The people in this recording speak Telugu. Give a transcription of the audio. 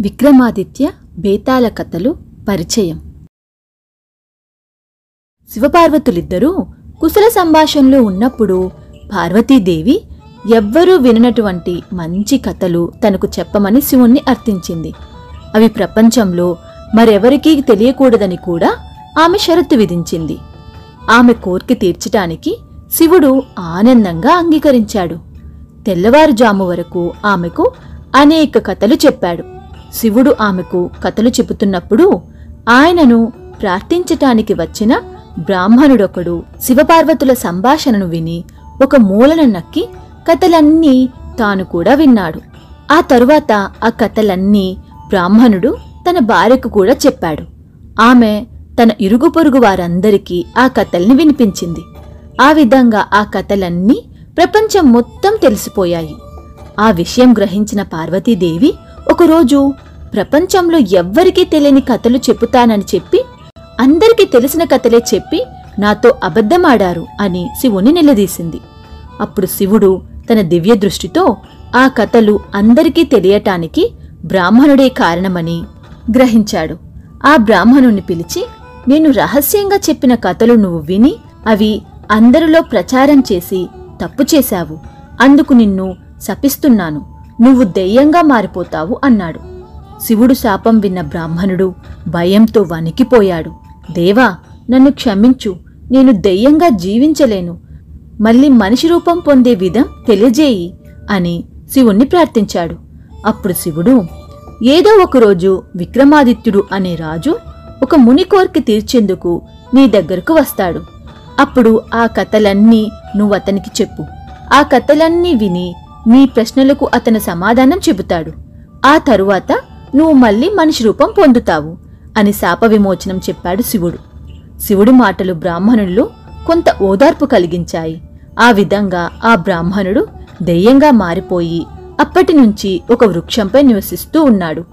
విక్రమాదిత్య బేతాళ కథలు పరిచయం. శివపార్వతులిద్దరూ కుశల సంభాషణలో ఉన్నప్పుడు పార్వతీదేవి ఎవ్వరూ విననటువంటి మంచి కథలు తనకు చెప్పమని శివుణ్ణి అర్థించింది. అవి ప్రపంచంలో మరెవరికీ తెలియకూడదని కూడా ఆమె షరతు విధించింది. ఆమె కోర్కె తీర్చటానికి శివుడు ఆనందంగా అంగీకరించాడు. తెల్లవారుజాము వరకు ఆమెకు అనేక కథలు చెప్పాడు. శివుడు ఆమెకు కథలు చెబుతున్నప్పుడు ఆయనను ప్రార్థించటానికి వచ్చిన బ్రాహ్మణుడొకడు శివపార్వతుల సంభాషణను విని ఒక మూలన నక్కి కథలన్నీ తాను కూడా విన్నాడు. ఆ తరువాత ఆ కథలన్నీ బ్రాహ్మణుడు తన భార్యకు కూడా చెప్పాడు. ఆమె తన ఇరుగు పొరుగు వారందరికీ ఆ కథల్ని వినిపించింది. ఆ విధంగా ఆ కథలన్నీ ప్రపంచం మొత్తం తెలిసిపోయాయి. ఆ విషయం గ్రహించిన పార్వతీదేవి ఒకరోజు ప్రపంచంలో ఎవ్వరికీ తెలియని కథలు చెప్పుతానని చెప్పి అందరికీ తెలిసిన కథలే చెప్పి నాతో అబద్ధమాడారు అని శివుని నిలదీసింది. అప్పుడు శివుడు తన దివ్య దృష్టితో ఆ కథలు అందరికీ తెలియటానికి బ్రాహ్మణుడే కారణమని గ్రహించాడు. ఆ బ్రాహ్మణుణ్ణి పిలిచి నేను రహస్యంగా చెప్పిన కథలు నువ్వు విని అవి అందరిలో ప్రచారం చేసి తప్పు చేశావు. అందుకు నిన్ను శపిస్తున్నాను. నువ్వు దెయ్యంగా మారిపోతావు అన్నాడు. శివుడు శాపం విన్న బ్రాహ్మణుడు భయంతో వణికిపోయాడు. దేవా నన్ను క్షమించు నేను దెయ్యంగా జీవించలేను. మళ్ళీ మనిషి రూపం పొందే విధం తెలియజేయి అని శివుణ్ణి ప్రార్థించాడు. అప్పుడు శివుడు ఏదో ఒకరోజు విక్రమాదిత్యుడు అనే రాజు ఒక ముని కోర్కి తీర్చేందుకు నీ దగ్గరకు వస్తాడు. అప్పుడు ఆ కథలన్నీ నువ్వు అతనికి చెప్పు. ఆ కథలన్నీ విని నీ ప్రశ్నలకు అతను సమాధానం చెబుతాడు. ఆ తరువాత నువ్వు మళ్ళీ మనిషి రూపం పొందుతావు అని శాప విమోచనం చెప్పాడు శివుడు. శివుడి మాటలు బ్రాహ్మణుల్లో కొంత ఓదార్పు కలిగించాయి. ఆ విధంగా ఆ బ్రాహ్మణుడు దెయ్యంగా మారిపోయి అప్పటి నుంచి ఒక వృక్షంపై నివసిస్తూ ఉన్నాడు.